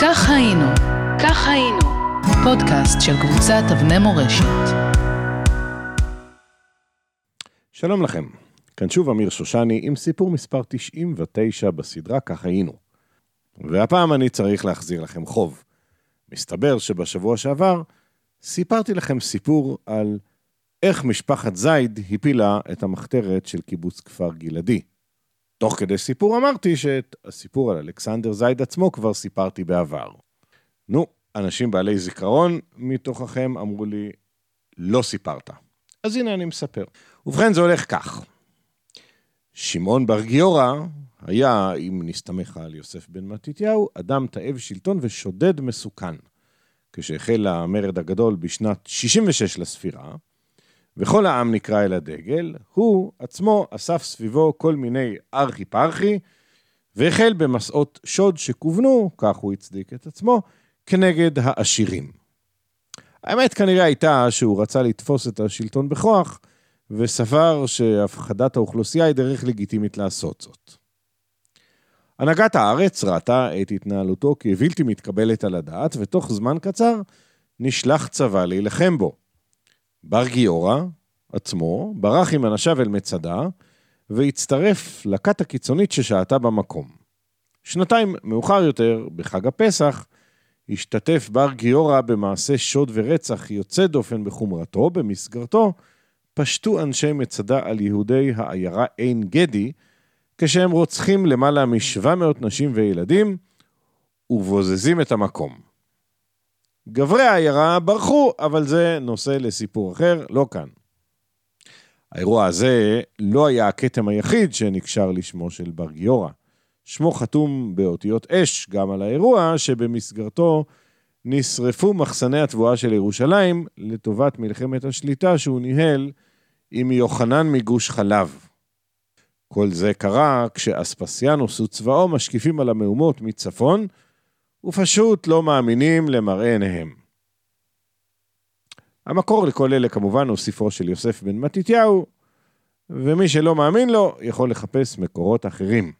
כך היינו, כך היינו, פודקאסט של קבוצת אבני מורשת. שלום לכם, כאן שוב אמיר שושני עם סיפור מספר 99 בסדרה כך היינו. והפעם אני צריך להחזיר לכם חוב. מסתבר שבשבוע שעבר סיפרתי לכם סיפור על איך משפחת זייד הפילה את המחתרת של קיבוץ כפר גלעדי. תוך כדי סיפור אמרתי שאת הסיפור על אלכסנדר זייד עצמו כבר סיפרתי בעבר. נו, אנשים בעלי זיכרון מתוככם אמרו לי, לא סיפרת. אז הנה אני מספר. ובכן, זה הולך כך. שמעון בר גיורא היה, אם נסתמך על יוסף בן מתתיהו, אדם תאב שלטון ושודד מסוכן. כשהחל המרד הגדול בשנת 66 לספירה, וכל העם נקרא אל הדגל, הוא עצמו אסף סביבו כל מיני ארכי פרחי, והחל במסעות שוד שכוונו, כך הוא הצדיק את עצמו, כנגד העשירים. האמת כנראה הייתה שהוא רצה לתפוס את השלטון בכוח, וסבר שהפחדת האוכלוסייה היא דרך לגיטימית לעשות זאת. הנהגת הארץ ראתה את התנהלותו כבלתי מתקבלת על הדעת, ותוך זמן קצר נשלח צבא להילחם בו. בר גיורא עצמו ברח עם אנשיו אל מצדה, והצטרף לכת הקיצונית ששהתה במקום. שנתיים מאוחר יותר, בחג הפסח, השתתף בר גיורא במעשה שוד ורצח יוצא דופן בחומרתו, במסגרתו פשטו אנשי מצדה על יהודי העיירה עין גדי, כשהם רוצחים למעלה מ-700 נשים וילדים ובוזזים את המקום. גברי העיירה ברחו, אבל זה נושא לסיפור אחר, לא כאן. האירוע הזה לא היה הכתם היחיד שנקשר לשמו של בר גיורא. שמו חתום באותיות אש גם על האירוע שבמסגרתו נשרפו מחסני התבואה של ירושלים לטובת מלחמת השליטה שהוא ניהל עם יוחנן מגוש חלב. כל זה קרה כשאספסיאנוס וצבאו משקיפים על המהומות מצפון, ופשוט לא מאמינים למראה עיניהם. המקור לכל אלה כמובן הוא ספרו של יוסף בן מתתיהו, ומי שלא מאמין לו יכול לחפש מקורות אחרים.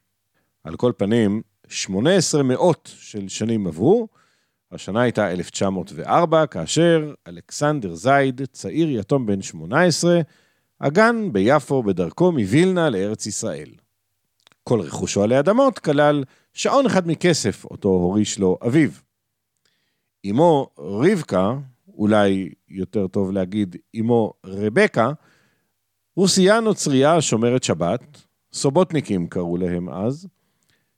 על כל פנים, 18 מאות של שנים עברו, השנה הייתה 1904, כאשר אלכסנדר זייד, צעיר יתום בן 18, הגן ביפו בדרכו מווילנה לארץ ישראל. כל רכושו עלי אדמות כלל שעון אחד מכסף, אותו הוריש לו אביו. אמו רבקה, אולי יותר טוב להגיד אמו רבקה, רוסייה נוצרייה שומרת שבת, סובוטניקים קראו להם אז,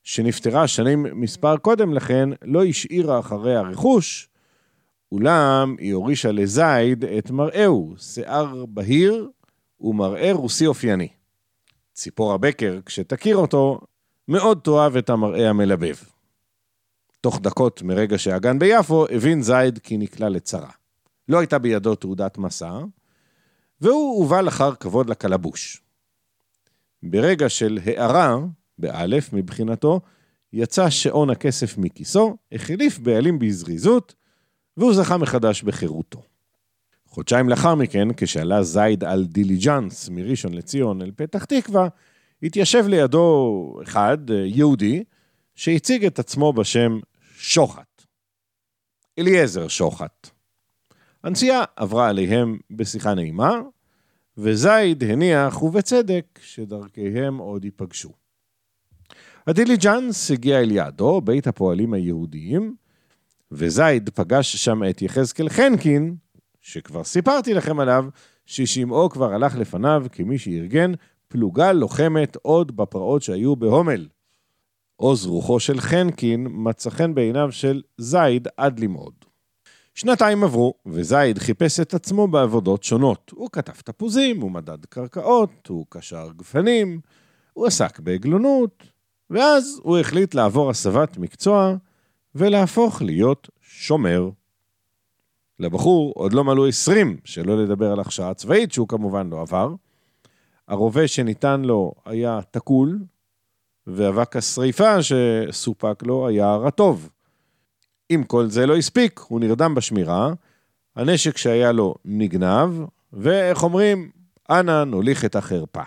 שנפטרה שנים מספר קודם לכן, לא השאירה אחריה רכוש, אולם היא הורישה לזייד את מראהו, שיער בהיר ומראה רוסי אופייני. ציפורה בקר, כשתכיר אותו, מאוד תאהב את המראה המלבב. תוך דקות מרגע שהגן ביפו, הבין זייד כי נקלע לצרה. לא הייתה בידו תעודת מסע, והוא הובל אחר כבוד לקלבוש. ברגע של הארה, באלף מבחינתו, יצא שעון הכסף מכיסו, החליף בעלים בזריזות, והוא זכה מחדש בחירותו. חודשיים לאחר מכן, כשעלה זייד על דיליג'אנס מראשון לציון אל פתח תקווה, התיישב לידו אחד, יהודי, שהציג את עצמו בשם שוחט. אליעזר שוחט. הנסיעה עברה עליהם בשיחה נעימה, וזייד הניח, ובצדק, שדרכיהם עוד ייפגשו. הדיליג'אנס הגיע אל יעדו, בית הפועלים היהודיים, וזייד פגש שם את יחזקאל חנקין, שכבר סיפרתי לכם עליו, ששמעו כבר הלך לפניו כמי שארגן פלוגה לוחמת עוד בפרעות שהיו בהומל. עוז רוחו של חנקין מצא חן בעיניו של זייד עד למאוד. שנתיים עברו, וזייד חיפש את עצמו בעבודות שונות. הוא קטף תפוזים, הוא מדד קרקעות, הוא קשר גפנים, הוא עסק בעגלונות, ואז הוא החליט לעבור הסבת מקצוע ולהפוך להיות שומר. לבחור עוד לא מלאו 20, שלא לדבר על הכשרה צבאית, שהוא כמובן לא עבר. הרובה שניתן לו היה תקול, ואבק השריפה שסופק לו היה רטוב. אם כל זה לא הספיק, הוא נרדם בשמירה, הנשק שהיה לו נגנב, ואיך אומרים, אנא נוליך את החרפה.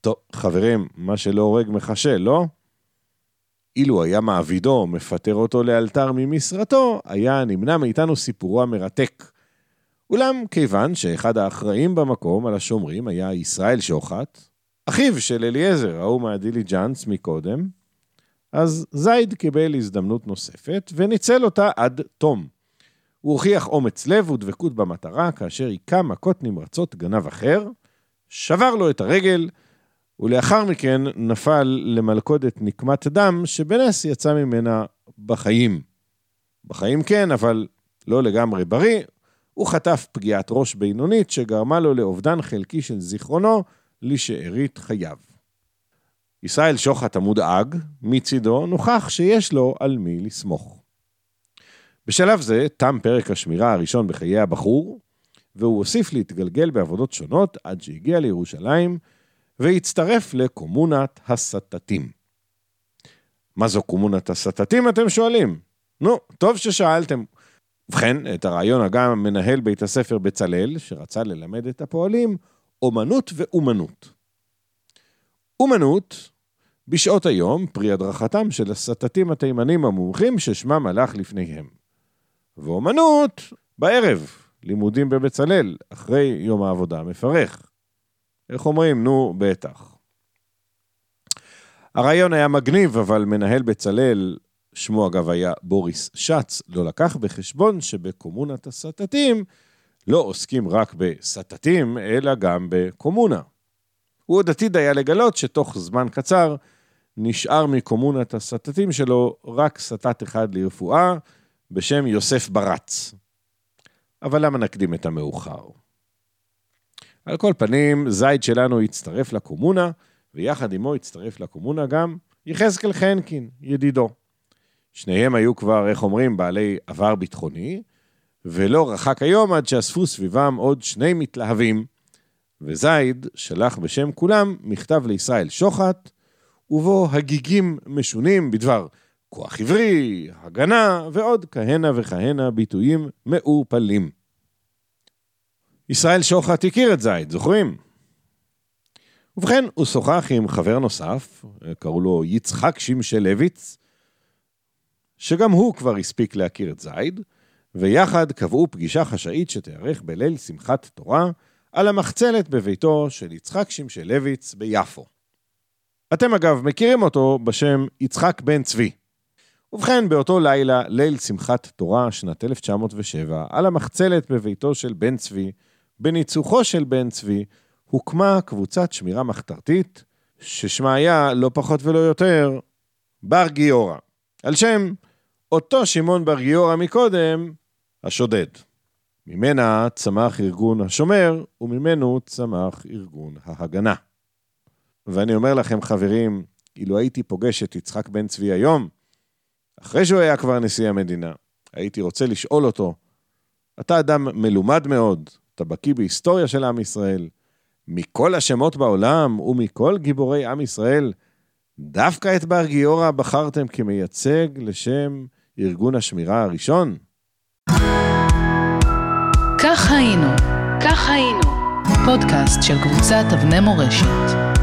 טוב, חברים, מה שלא הורג מחשל, לא? אילו היה מעבידו מפטר אותו לאלתר ממשרתו, היה נמנע מאיתנו סיפורו המרתק. אולם כיוון שאחד האחראים במקום על השומרים היה ישראל שוחט, אחיו של אליעזר, ההוא מהדיליג'אנס מקודם, אז זייד קיבל הזדמנות נוספת וניצל אותה עד תום. הוא הוכיח אומץ לב ודבקות במטרה, כאשר היכה מכות נמרצות גנב אחר, שבר לו את הרגל, ולאחר מכן נפל למלכודת נקמת דם, שבנס יצא ממנה בחיים. בחיים כן, אבל לא לגמרי בריא, הוא חטף פגיעת ראש בינונית שגרמה לו לאובדן חלקי של זיכרונו לשארית חייו. ישראל שוחט המודאג, מצידו, נוכח שיש לו על מי לסמוך. בשלב זה תם פרק השמירה הראשון בחיי הבחור, והוא הוסיף להתגלגל בעבודות שונות עד שהגיע לירושלים והצטרף לקומונת הסטטים. מה זו קומונת הסטטים, אתם שואלים? נו, טוב ששאלתם. ובכן, את הרעיון הגה מנהל בית הספר בצלאל, שרצה ללמד את הפועלים אומנות ואומנות. אומנות, בשעות היום, פרי הדרכתם של הסטטים התימנים המומחים ששמם הלך לפניהם. ואומנות, בערב, לימודים בבצלאל, אחרי יום העבודה המפרך. איך אומרים? נו, בטח. הרעיון היה מגניב, אבל מנהל בצלאל, שמו אגב היה בוריס שץ, לא לקח בחשבון שבקומונת הסטטים לא עוסקים רק בסטטים, אלא גם בקומונה. הוא עוד עתיד היה לגלות שתוך זמן קצר נשאר מקומונת הסטטים שלו רק סטט אחד לרפואה, בשם יוסף ברץ. אבל למה נקדים את המאוחר? על כל פנים, זייד שלנו הצטרף לקומונה, ויחד עמו הצטרף לקומונה גם יחזקאל חנקין, ידידו. שניהם היו כבר, איך אומרים, בעלי עבר ביטחוני, ולא רחק היום עד שאספו סביבם עוד שני מתלהבים, וזייד שלח בשם כולם מכתב לישראל שוחט, ובו הגיגים משונים בדבר כוח עברי, הגנה ועוד כהנה וכהנה ביטויים מעורפלים. ישראל שוחט הכיר את זייד, זוכרים? ובכן, הוא שוחח עם חבר נוסף, קראו לו יצחק לויץ, שגם הוא כבר הספיק להכיר את זייד, ויחד קבעו פגישה חשאית שתיארך בליל שמחת תורה על המחצלת בביתו של יצחק לויץ ביפו. אתם אגב מכירים אותו בשם יצחק בן צבי. ובכן, באותו לילה, ליל שמחת תורה, שנת 1907, על המחצלת בביתו של בן צבי, בניצוחו של בן צבי, הוקמה קבוצת שמירה מחתרתית, ששמה היה, לא פחות ולא יותר, בר גיורא. על שם אותו שמעון בר גיורא מקודם, השודד. ממנה צמח ארגון השומר, וממנו צמח ארגון ההגנה. ואני אומר לכם, חברים, אילו הייתי פוגש את יצחק בן צבי היום, אחרי שהוא היה כבר נשיא המדינה, הייתי רוצה לשאול אותו, אתה אדם מלומד מאוד, אתה בקיא בהיסטוריה של עם ישראל, מכל השמות בעולם ומכל גיבורי עם ישראל, דווקא את בר גיורא בחרתם כמייצג לשם ארגון השמירה הראשון? כך היינו, כך היינו, פודקאסט של קבוצת אבני מורשת.